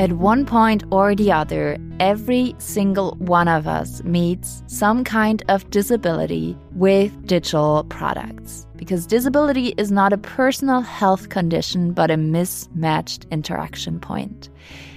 At one point or the other, every single one of us meets some kind of disability with digital products. Because disability is not a personal health condition, but a mismatched interaction point.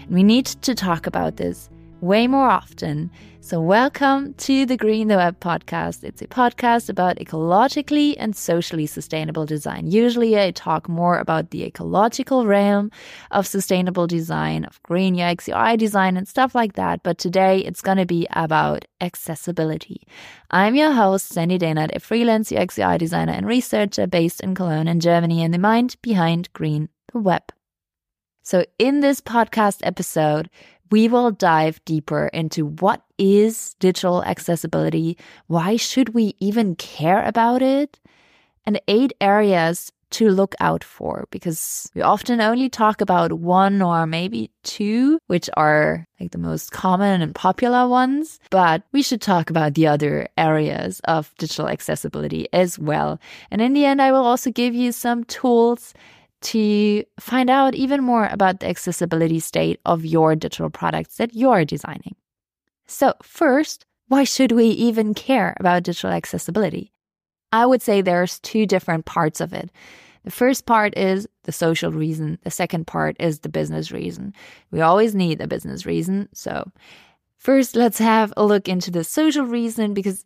We need to talk about this way more often. So, welcome to the Green the Web podcast. It's a podcast about ecologically and socially sustainable design. Usually, I talk more about the ecological realm of sustainable design, of green UX, UI design, and stuff like that. But today, it's going to be about accessibility. I'm your host, Sandy Dehnert, a freelance UX, UI designer and researcher based in Cologne in Germany, and the mind behind Green the Web. So, in this podcast episode, we will dive deeper into what is digital accessibility, why should we even care about it, and eight areas to look out for because we often only talk about one or maybe two, which are like the most common and popular ones, but we should talk about the other areas of digital accessibility as well. And in the end, I will also give you some tools to find out even more about the accessibility state of your digital products that you're designing. So, first, why should we even care about digital accessibility? I would say there's two different parts of it. The first part is the social reason, the second part is the business reason. We always need a business reason. So, first, let's have a look into the social reason because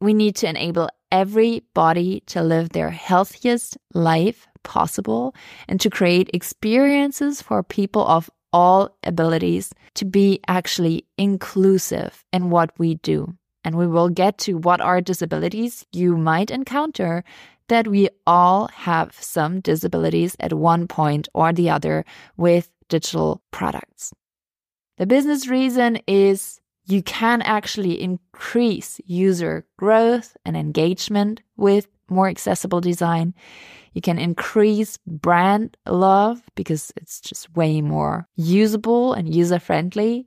we need to enable everybody to live their healthiest life possible and to create experiences for people of all abilities to be actually inclusive in what we do. And we will get to what are disabilities you might encounter that we all have some disabilities at one point or the other with digital products. The business reason is you can actually increase user growth and engagement with more accessible design. You can increase brand love because it's just way more usable and user friendly.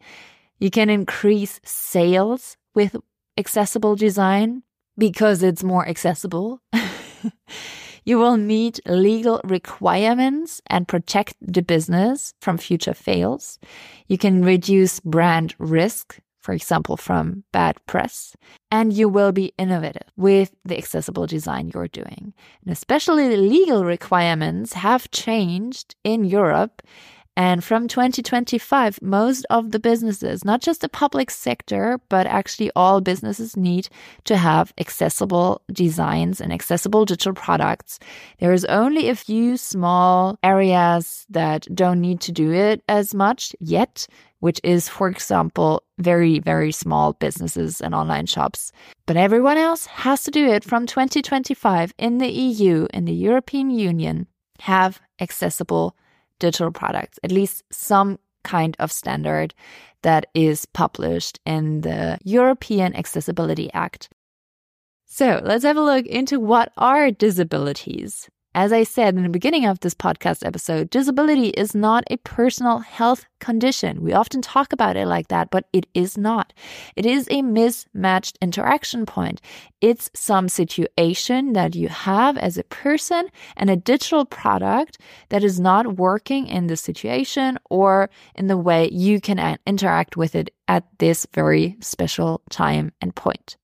You can increase sales with accessible design because it's more accessible. you will meet legal requirements and protect the business from future fails. You can reduce brand risk for example, from bad press. And you will be innovative with the accessible design you're doing. And especially the legal requirements have changed in Europe. And from 2025, most of the businesses, not just the public sector, but actually all businesses need to have accessible designs and accessible digital products. There is only a few small areas that don't need to do it as much yet which is, for example, very, very small businesses and online shops. But everyone else has to do it from 2025 in the EU, in the European Union, have accessible digital products, at least some kind of standard that is published in the European Accessibility Act. So let's have a look into what are disabilities. As I said in the beginning of this podcast episode, disability is not a personal health condition. We often talk about it like that, but it is not. It is a mismatched interaction point. It's some situation that you have as a person and a digital product that is not working in the situation or in the way you can interact with it at this very special time and point.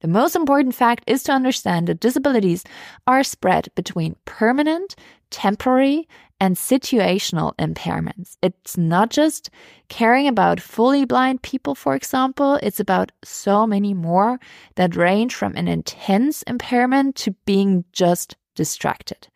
The most important fact is to understand that disabilities are spread between permanent, temporary, and situational impairments. It's not just caring about fully blind people, for example, it's about so many more that range from an intense impairment to being just distracted.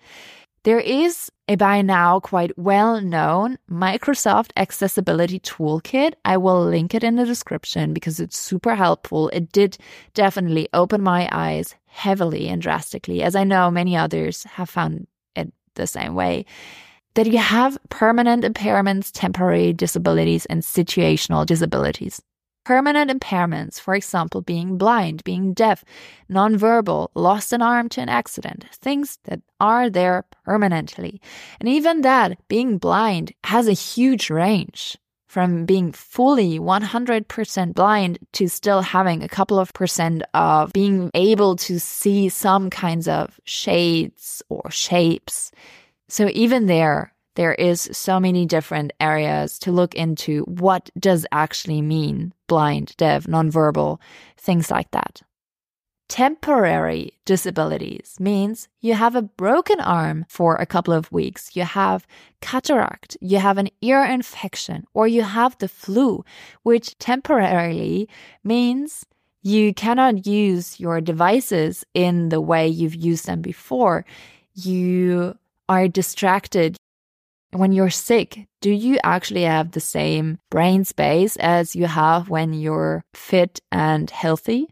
There is a by now quite well known Microsoft Accessibility Toolkit. I will link it in the description because it's super helpful. It did definitely open my eyes heavily and drastically, as I know many others have found it the same way. That you have permanent impairments, temporary disabilities, and situational disabilities. Permanent impairments, for example, being blind, being deaf, nonverbal, lost an arm to an accident, things that are there permanently. And even that, being blind, has a huge range. from being fully 100% blind to still having a couple of percent of being able to see some kinds of shades or shapes. So even there, there is so many different areas to look into what does actually mean blind, deaf, nonverbal, things like that. Temporary disabilities means you have a broken arm for a couple of weeks, you have cataract, you have an ear infection, or you have the flu, which temporarily means you cannot use your devices in the way you've used them before. You are distracted. When you're sick, do you actually have the same brain space as you have when you're fit and healthy?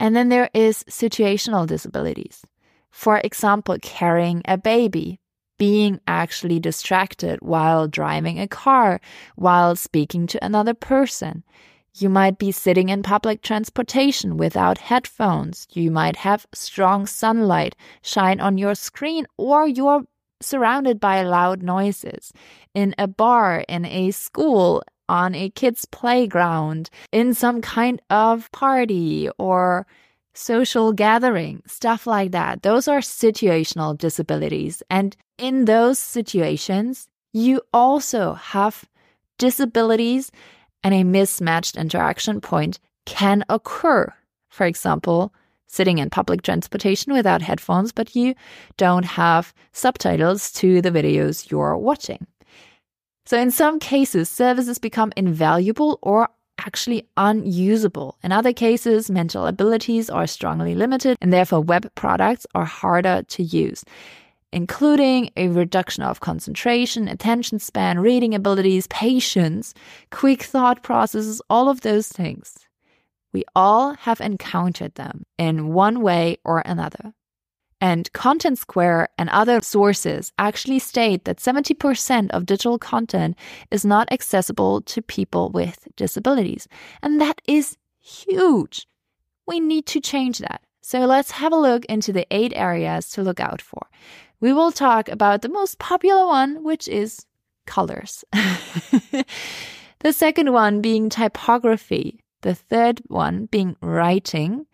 And then there is situational disabilities. For example, carrying a baby, being actually distracted while driving a car, while speaking to another person. You might be sitting in public transportation without headphones. You might have strong sunlight shine on your screen, or you're surrounded by loud noises. In a bar, in a school, on a kid's playground, in some kind of party or social gathering, stuff like that. Those are situational disabilities. And in those situations, you also have disabilities and a mismatched interaction point can occur. For example, sitting in public transportation without headphones, but you don't have subtitles to the videos you're watching. So, in some cases, services become invaluable or actually unusable. In other cases, mental abilities are strongly limited and therefore web products are harder to use, including a reduction of concentration, attention span, reading abilities, patience, quick thought processes, all of those things. We all have encountered them in one way or another. And Contentsquare and other sources actually state that 70% of digital content is not accessible to people with disabilities. And that is huge. We need to change that. So let's have a look into the eight areas to look out for. We will talk about the most popular one, which is colors. the second one being typography. The third one being writing.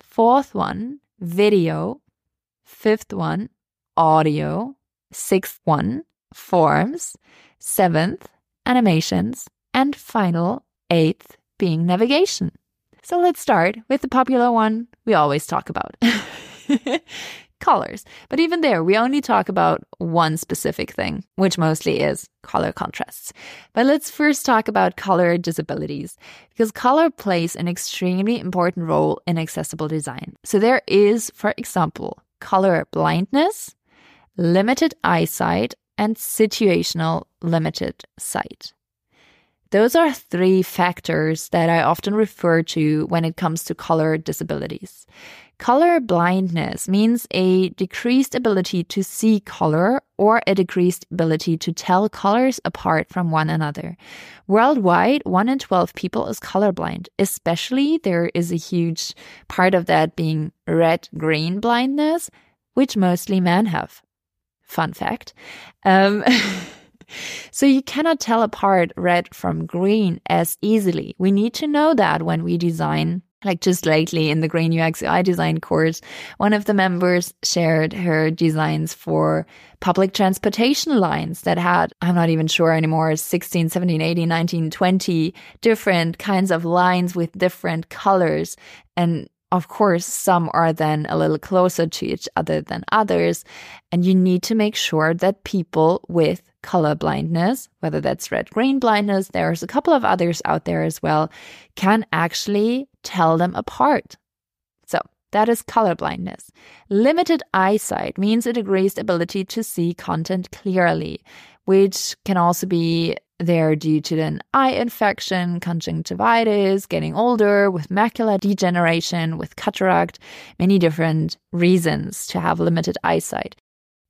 Fourth one, video fifth one, audio, sixth one, forms, seventh, animations, and final, eighth, being navigation. So let's start with the popular one we always talk about colors. But even there, we only talk about one specific thing, which mostly is color contrasts. But let's first talk about color disabilities, because color plays an extremely important role in accessible design. So there is, for example, color blindness, limited eyesight, and situational limited sight. Those are three factors that I often refer to when it comes to color disabilities. Color blindness means a decreased ability to see color or a decreased ability to tell colors apart from one another. Worldwide, 1 in 12 people is colorblind. Especially, there is a huge part of that being red green blindness, which mostly men have. Fun fact. Um, so you cannot tell apart red from green as easily. We need to know that when we design like just lately in the Green UX UI design course, one of the members shared her designs for public transportation lines that had, I'm not even sure anymore, 16, 17, 18, 19, 20 different kinds of lines with different colors. And of course, some are then a little closer to each other than others. And you need to make sure that people with color blindness, whether that's red green blindness, there's a couple of others out there as well, can actually tell them apart. So that is color blindness. Limited eyesight means a decreased ability to see content clearly, which can also be there due to an eye infection, conjunctivitis, getting older, with macular degeneration, with cataract, many different reasons to have limited eyesight.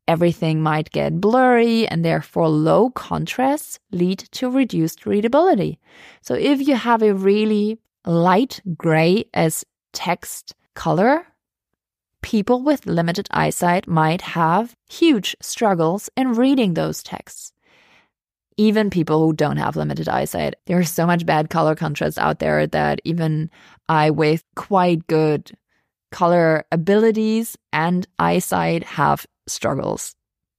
Everything might get blurry and therefore low contrasts lead to reduced readability. So if you have a really light gray as text color, people with limited eyesight might have huge struggles in reading those texts. Even people who don't have limited eyesight. There's so much bad color contrast out there that even I, with quite good color abilities and eyesight, have struggles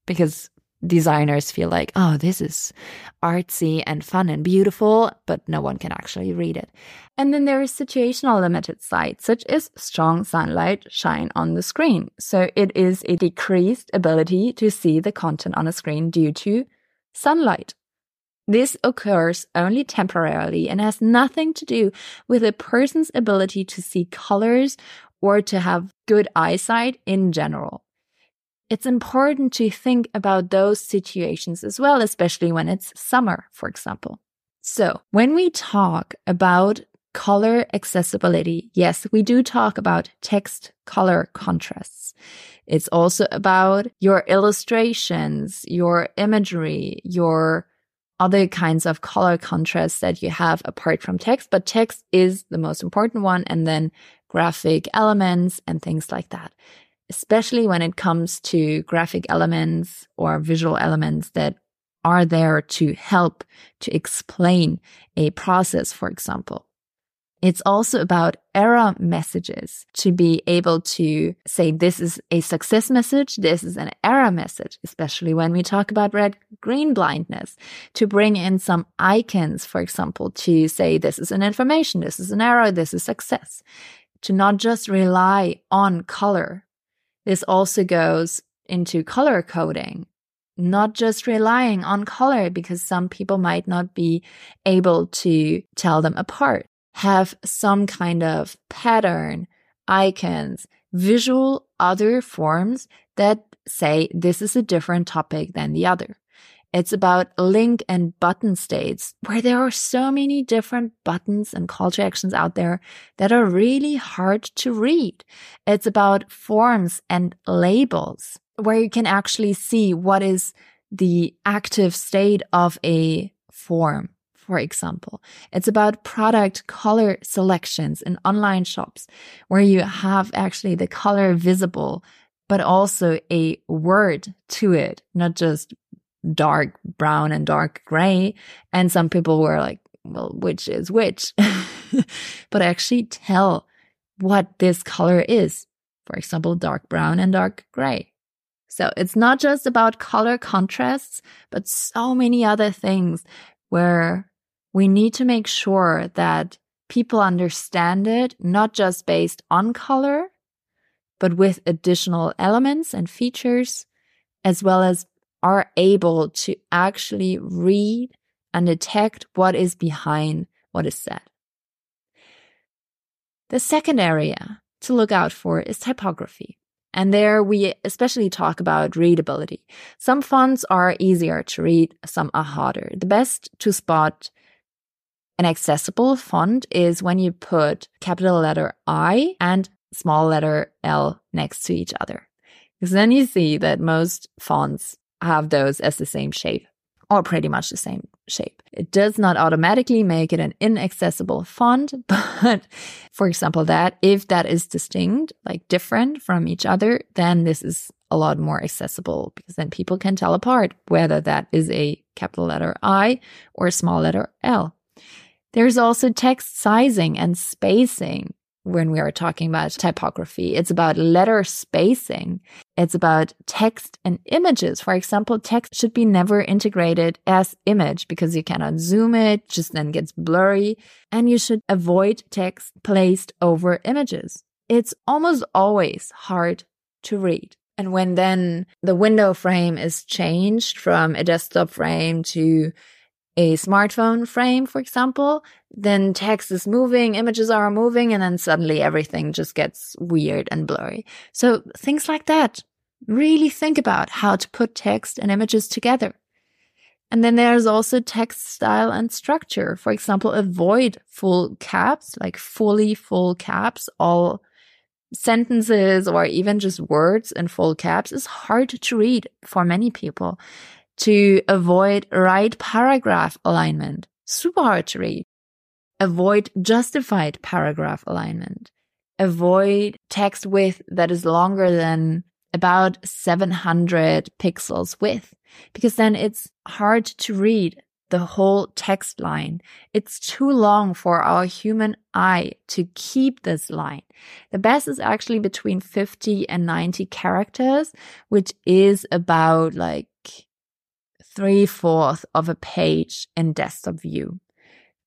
because designers feel like, oh, this is artsy and fun and beautiful, but no one can actually read it. And then there is situational limited sight, such as strong sunlight shine on the screen. So it is a decreased ability to see the content on a screen due to sunlight. This occurs only temporarily and has nothing to do with a person's ability to see colors or to have good eyesight in general. It's important to think about those situations as well, especially when it's summer, for example. So when we talk about color accessibility, yes, we do talk about text color contrasts. It's also about your illustrations, your imagery, your other kinds of color contrast that you have apart from text, but text is the most important one. And then graphic elements and things like that, especially when it comes to graphic elements or visual elements that are there to help to explain a process, for example. It's also about error messages to be able to say this is a success message, this is an error message, especially when we talk about red green blindness, to bring in some icons, for example, to say this is an information, this is an error, this is success, to not just rely on color. This also goes into color coding. Not just relying on color because some people might not be able to tell them apart have some kind of pattern, icons, visual other forms that say this is a different topic than the other. It's about link and button states where there are so many different buttons and call to actions out there that are really hard to read. It's about forms and labels where you can actually see what is the active state of a form for example. It's about product color selections in online shops where you have actually the color visible, but also a word to it, not just dark brown and dark gray. And some people were like, well, which is which? but actually tell what this color is. For example, dark brown and dark gray. So it's not just about color contrasts, but so many other things where we need to make sure that people understand it, not just based on color, but with additional elements and features, as well as are able to actually read and detect what is behind what is said. The second area to look out for is typography. And there we especially talk about readability. Some fonts are easier to read, some are harder. The best to spot an accessible font is when you put capital letter I and small letter L next to each other. Because then you see that most fonts have those as the same shape or pretty much the same shape. It does not automatically make it an inaccessible font, but for example, that if that is distinct, like different from each other, then this is a lot more accessible because then people can tell apart whether that is a capital letter I or a small letter L. There's also text sizing and spacing when we are talking about typography. It's about letter spacing. It's about text and images. For example, text should be never integrated as image because you cannot zoom it, just then gets blurry. And you should avoid text placed over images. It's almost always hard to read. And when then the window frame is changed from a desktop frame to a smartphone frame, for example, then text is moving, images are moving, and then suddenly everything just gets weird and blurry. So things like that. Really think about how to put text and images together. And then there's also text style and structure. For example, avoid full caps, like fully full caps, all sentences or even just words in full caps is hard to read for many people to avoid right paragraph alignment. Super hard to read. Avoid justified paragraph alignment. Avoid text width that is longer than about 700 pixels width because then it's hard to read the whole text line. It's too long for our human eye to keep this line. The best is actually between 50 and 90 characters, which is about like three fourths of a page in desktop view,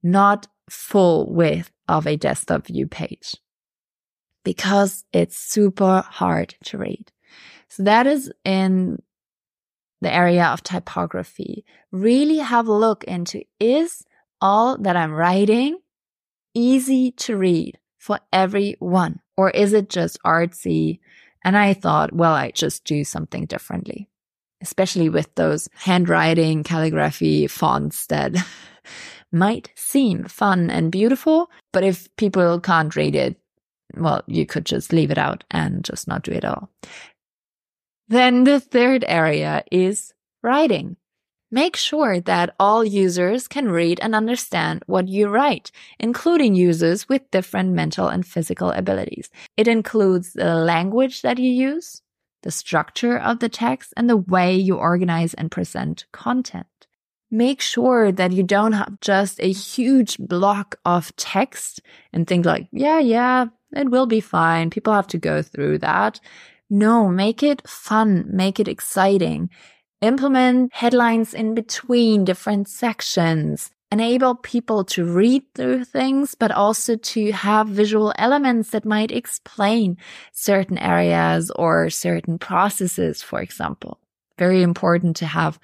not full width of a desktop view page because it's super hard to read. So that is in the area of typography. Really have a look into is all that I'm writing easy to read for everyone? Or is it just artsy? And I thought, well, I just do something differently, especially with those handwriting calligraphy fonts that might seem fun and beautiful. But if people can't read it, well, you could just leave it out and just not do it at all. Then the third area is writing. Make sure that all users can read and understand what you write, including users with different mental and physical abilities. It includes the language that you use, the structure of the text, and the way you organize and present content. Make sure that you don't have just a huge block of text and think like, yeah, yeah, it will be fine. People have to go through that. No, make it fun, make it exciting. Implement headlines in between different sections. Enable people to read through things, but also to have visual elements that might explain certain areas or certain processes, for example. Very important to have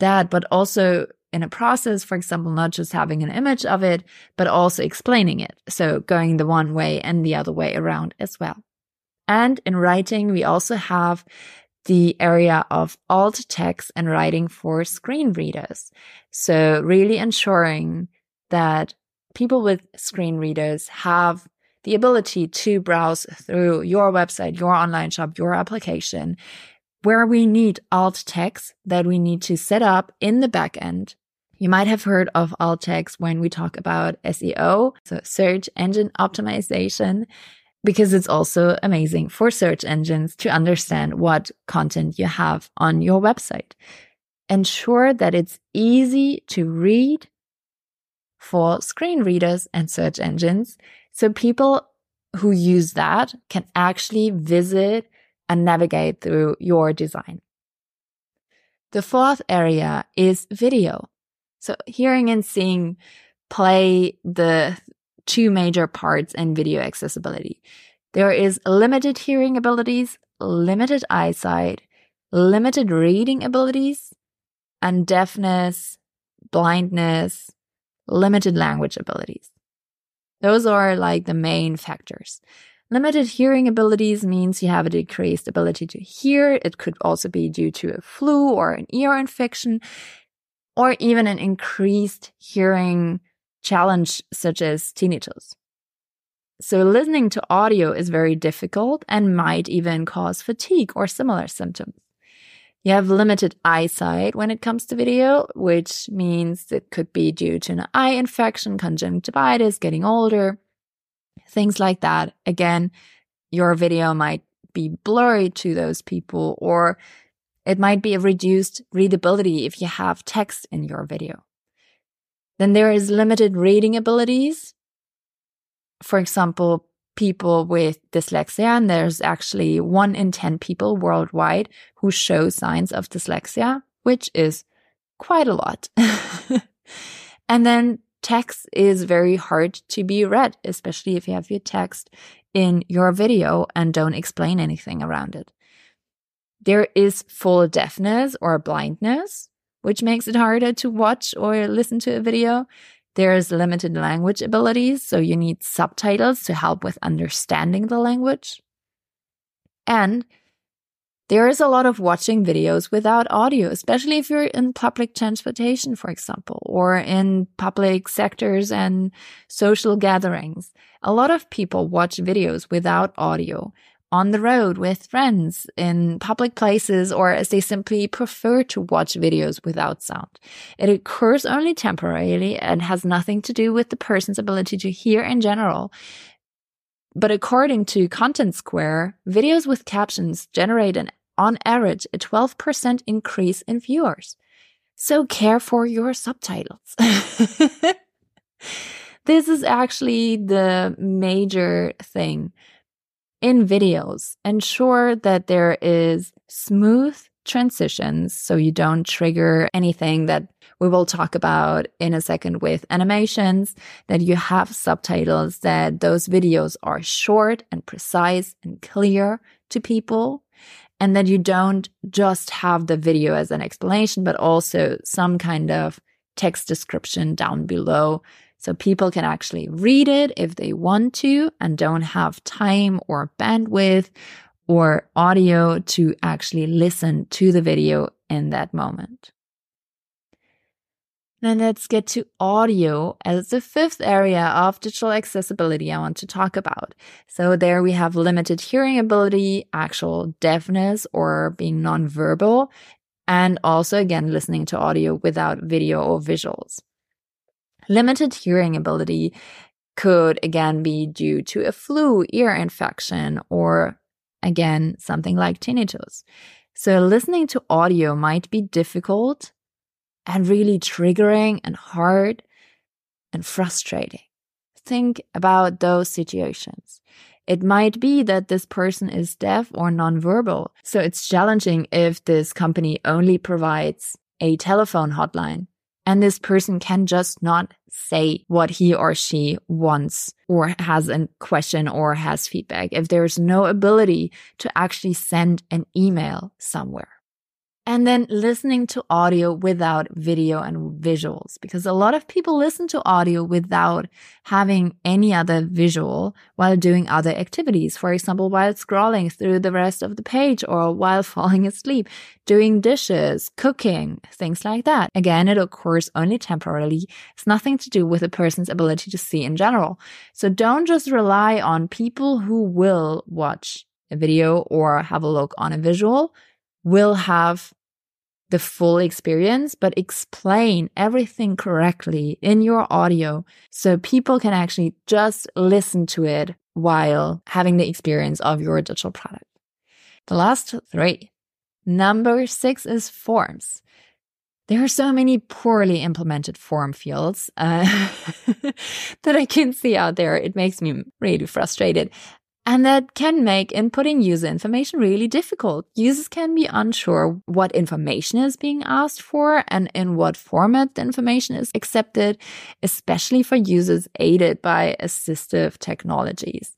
that, but also in a process, for example, not just having an image of it, but also explaining it. So going the one way and the other way around as well. And in writing, we also have the area of alt text and writing for screen readers. So really ensuring that people with screen readers have the ability to browse through your website, your online shop, your application, where we need alt text that we need to set up in the backend. You might have heard of alt text when we talk about SEO, so search engine optimization because it's also amazing for search engines to understand what content you have on your website. Ensure that it's easy to read for screen readers and search engines. So people who use that can actually visit and navigate through your design. The fourth area is video. So hearing and seeing play the two major parts in video accessibility. There is limited hearing abilities, limited eyesight, limited reading abilities, and deafness, blindness, limited language abilities. Those are like the main factors. Limited hearing abilities means you have a decreased ability to hear. It could also be due to a flu or an ear infection, or even an increased hearing challenge such as tinnitus. So listening to audio is very difficult and might even cause fatigue or similar symptoms. You have limited eyesight when it comes to video, which means it could be due to an eye infection, conjunctivitis, getting older, things like that. Again, your video might be blurry to those people, or it might be a reduced readability if you have text in your video. Then there is limited reading abilities. For example, people with dyslexia, and there's actually one in 10 people worldwide who show signs of dyslexia, which is quite a lot. and then text is very hard to be read, especially if you have your text in your video and don't explain anything around it. There is full deafness or blindness, which makes it harder to watch or listen to a video. There's limited language abilities, so you need subtitles to help with understanding the language. And there is a lot of watching videos without audio, especially if you're in public transportation, for example, or in public sectors and social gatherings. A lot of people watch videos without audio, on the road with friends, in public places, or as they simply prefer to watch videos without sound. It occurs only temporarily and has nothing to do with the person's ability to hear in general. But according to Contentsquare, videos with captions generate an on average a 12% increase in viewers. So care for your subtitles. this is actually the major thing in videos. Ensure that there is smooth transitions so you don't trigger anything that we will talk about in a second with animations, that you have subtitles, that those videos are short and precise and clear to people and that you don't just have the video as an explanation, but also some kind of text description down below. So people can actually read it if they want to and don't have time or bandwidth or audio to actually listen to the video in that moment. Then let's get to audio as the fifth area of digital accessibility I want to talk about. So there we have limited hearing ability, actual deafness or being nonverbal, and also again, listening to audio without video or visuals. Limited hearing ability could again be due to a flu, ear infection, or again, something like tinnitus. So listening to audio might be difficult and really triggering and hard and frustrating. Think about those situations. It might be that this person is deaf or nonverbal. So it's challenging if this company only provides a telephone hotline and this person can just not say what he or she wants or has a question or has feedback. If there's no ability to actually send an email somewhere and then listening to audio without video and visuals because a lot of people listen to audio without having any other visual while doing other activities. For example while scrolling through the rest of the page or while falling asleep doing dishes cooking things like that. Again it occurs only temporarily. It's nothing to do with a person's ability to see in general. So don't just rely on people who will watch a video or have a look on a visual. Will have the full experience, but explain everything correctly in your audio so people can actually just listen to it while having the experience of your digital product. The last three. Number six is forms. There are so many poorly implemented form fields uh, that I can see out there. It makes me really frustrated. And that can make inputting user information really difficult. Users can be unsure what information is being asked for and in what format the information is accepted, especially for users aided by assistive technologies.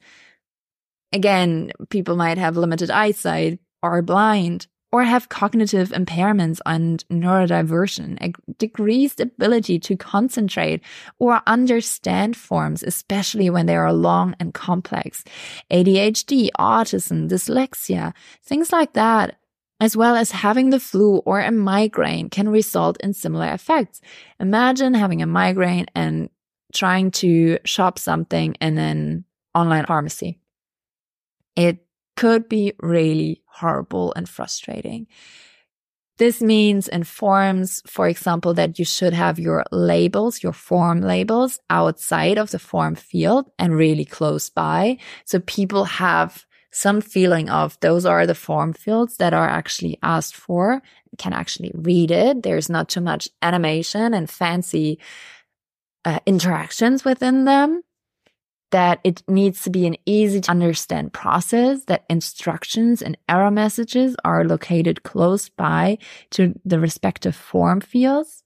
Again, people might have limited eyesight, are blind, or have cognitive impairments and neurodiversion, a decreased ability to concentrate or understand forms, especially when they are long and complex, ADHD, autism, dyslexia, things like that, as well as having the flu or a migraine can result in similar effects. Imagine having a migraine and trying to shop something in an online pharmacy. It could be really horrible and frustrating. This means in forms, for example, that you should have your labels, your form labels outside of the form field and really close by. So people have some feeling of those are the form fields that are actually asked for, can actually read it. There's not too much animation and fancy uh, interactions within them that it needs to be an easy to understand process, that instructions and error messages are located close by to the respective form fields.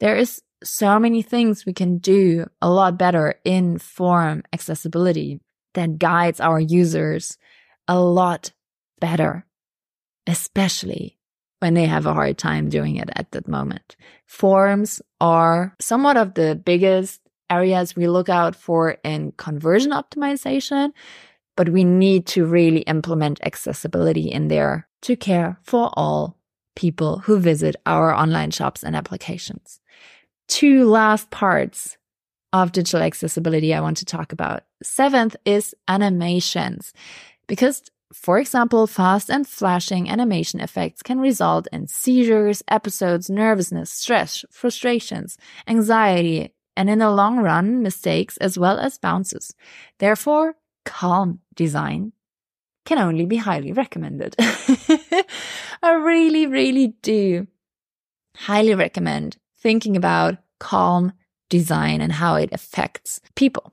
There is so many things we can do a lot better in form accessibility that guides our users a lot better, especially when they have a hard time doing it at that moment. Forms are somewhat of the biggest areas we look out for in conversion optimization, but we need to really implement accessibility in there to care for all people who visit our online shops and applications. Two last parts of digital accessibility I want to talk about. Seventh is animations. Because, for example, fast and flashing animation effects can result in seizures, episodes, nervousness, stress, frustrations, anxiety, and in the long run, mistakes as well as bounces. Therefore, calm design can only be highly recommended. I really, really do highly recommend thinking about calm design and how it affects people.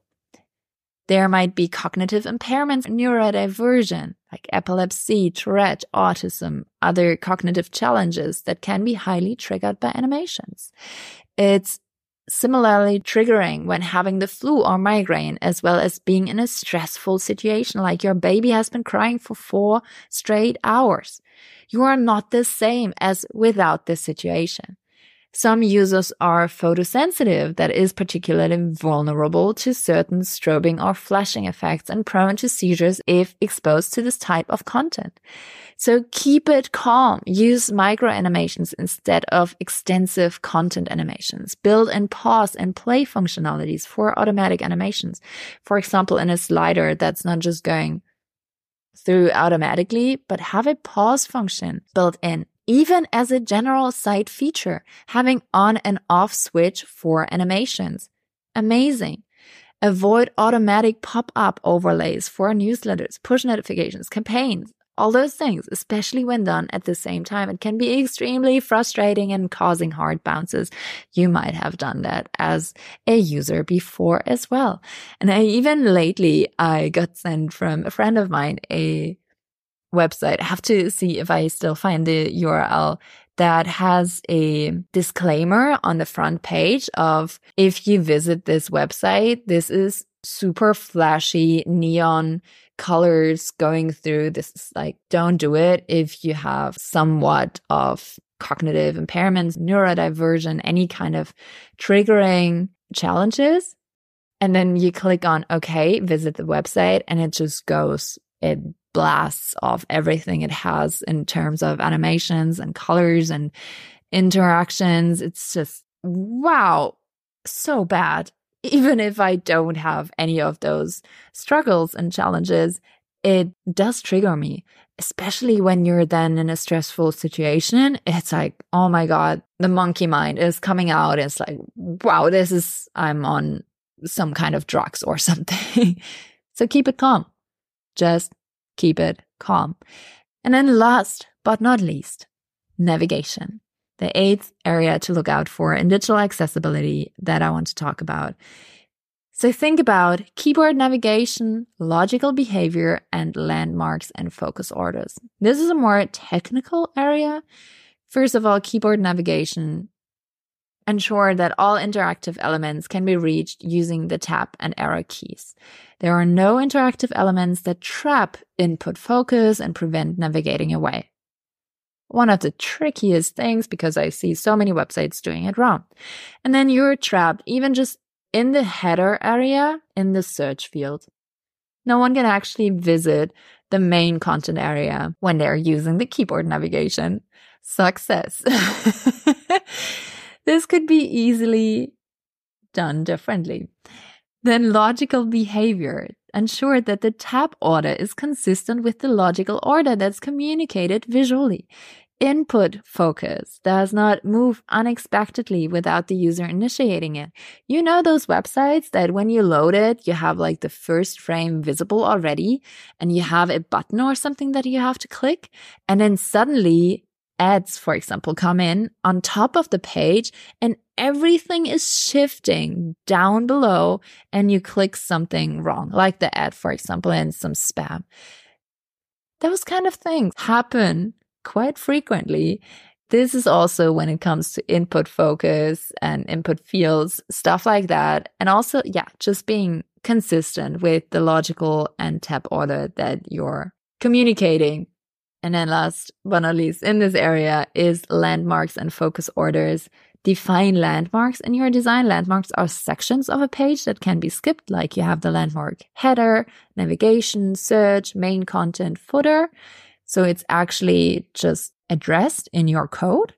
There might be cognitive impairments, neurodivergent, like epilepsy, Tourette, autism, other cognitive challenges that can be highly triggered by animations. It's similarly triggering when having the flu or migraine, as well as being in a stressful situation, like your baby has been crying for four straight hours. You are not the same as without this situation. Some users are photosensitive, that is particularly vulnerable to certain strobing or flashing effects and prone to seizures if exposed to this type of content. So keep it calm. Use micro animations instead of extensive content animations. Build and pause and play functionalities for automatic animations. For example, in a slider that's not just going through automatically, but have a pause function built in even as a general site feature, having on and off switch for animations. Amazing. Avoid automatic pop-up overlays for newsletters, push notifications, campaigns, all those things, especially when done at the same time. It can be extremely frustrating and causing hard bounces. You might have done that as a user before as well. And I even lately, I got sent from a friend of mine a website. I have to see if I still find the URL that has a disclaimer on the front page of if you visit this website, this is super flashy neon colors going through. This is like, don't do it if you have somewhat of cognitive impairments, neurodiversion, any kind of triggering challenges. And then you click on OK, visit the website, and it just goes, it blasts of everything it has in terms of animations and colors and interactions. It's just, wow, so bad. Even if I don't have any of those struggles and challenges, it does trigger me, especially when you're then in a stressful situation. It's like, oh my God, the monkey mind is coming out. It's like, wow, this is, I'm on some kind of drugs or something. so keep it calm. Just keep it calm. And then last but not least, navigation. The eighth area to look out for in digital accessibility that I want to talk about. So think about keyboard navigation, logical behavior, and landmarks and focus orders. This is a more technical area. First of all, keyboard navigation ensure that all interactive elements can be reached using the tab and arrow keys. There are no interactive elements that trap input focus and prevent navigating away. One of the trickiest things because I see so many websites doing it wrong. And then you're trapped even just in the header area in the search field. No one can actually visit the main content area when they're using the keyboard navigation. Success. This could be easily done differently. Then logical behavior. Ensure that the tab order is consistent with the logical order that's communicated visually. Input focus does not move unexpectedly without the user initiating it. You know those websites that when you load it, you have like the first frame visible already and you have a button or something that you have to click. And then suddenly ads, for example, come in on top of the page and everything is shifting down below and you click something wrong, like the ad, for example, and some spam. Those kind of things happen quite frequently. This is also when it comes to input focus and input fields, stuff like that. And also, yeah, just being consistent with the logical and tab order that you're communicating and then last but not least in this area is landmarks and focus orders. Define landmarks in your design. Landmarks are sections of a page that can be skipped, like you have the landmark header, navigation, search, main content, footer. So it's actually just addressed in your code.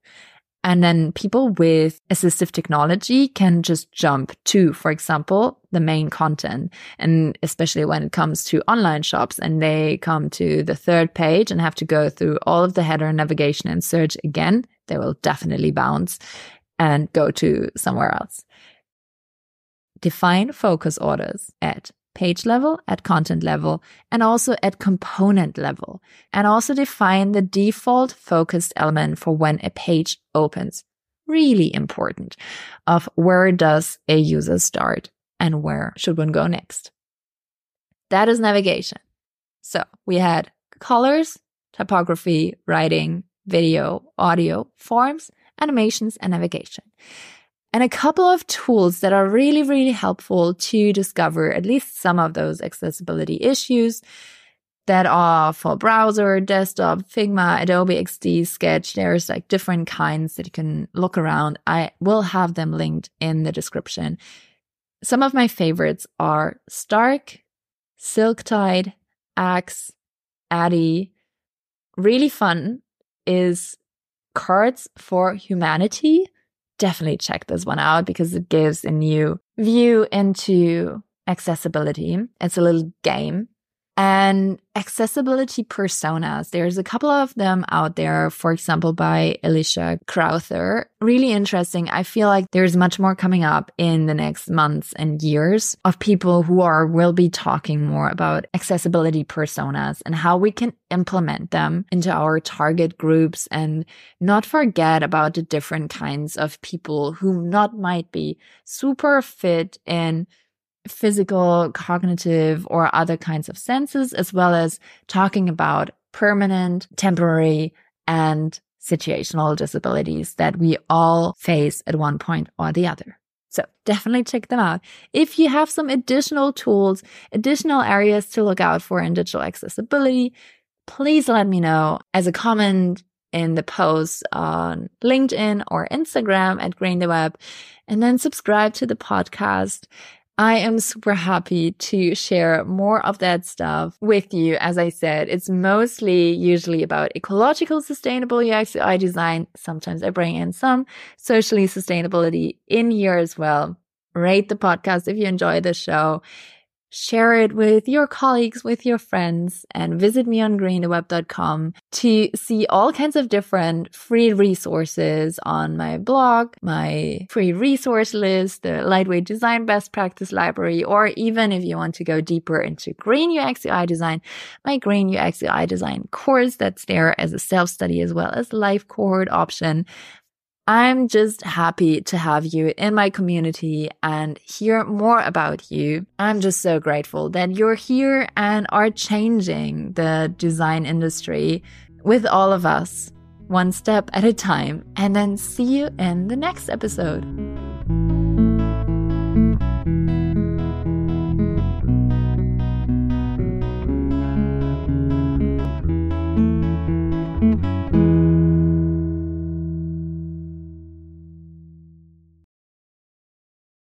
And then people with assistive technology can just jump to, for example, the main content. And especially when it comes to online shops and they come to the third page and have to go through all of the header navigation and search again, they will definitely bounce and go to somewhere else. Define focus orders at page level, at content level, and also at component level, and also define the default focused element for when a page opens. really important of where does a user start and where should one go next. That is navigation. So we had colors, typography, writing, video, audio, forms, animations, and navigation. And a couple of tools that are really, really helpful to discover at least some of those accessibility issues that are for browser, desktop, Figma, Adobe XD, Sketch. There's like different kinds that you can look around. I will have them linked in the description. Some of my favorites are Stark, Silktide, Axe, Adee. Really fun is Cards for Humanity. Definitely check this one out because it gives a new view into accessibility. It's a little game and accessibility personas. There's a couple of them out there, for example, by Alicia Crowther. Really interesting. I feel like there's much more coming up in the next months and years of people who are, will be talking more about accessibility personas and how we can implement them into our target groups and not forget about the different kinds of people who not might be super fit in physical, cognitive, or other kinds of senses, as well as talking about permanent, temporary, and situational disabilities that we all face at one point or the other. So definitely check them out. If you have some additional tools, additional areas to look out for in digital accessibility, please let me know as a comment in the post on LinkedIn or Instagram at Green the Web, and then subscribe to the podcast. I am super happy to share more of that stuff with you. As I said, it's mostly usually about ecological sustainable UX UI design. Sometimes I bring in some socially sustainability in here as well. Rate the podcast if you enjoy the show share it with your colleagues, with your friends, and visit me on greentheweb.com to see all kinds of different free resources on my blog, my free resource list, the lightweight design best practice library, or even if you want to go deeper into green UX UI design, my green UX UI design course that's there as a self study as well as live cohort option. I'm just happy to have you in my community and hear more about you. I'm just so grateful that you're here and are changing the design industry with all of us, one step at a time. And then see you in the next episode.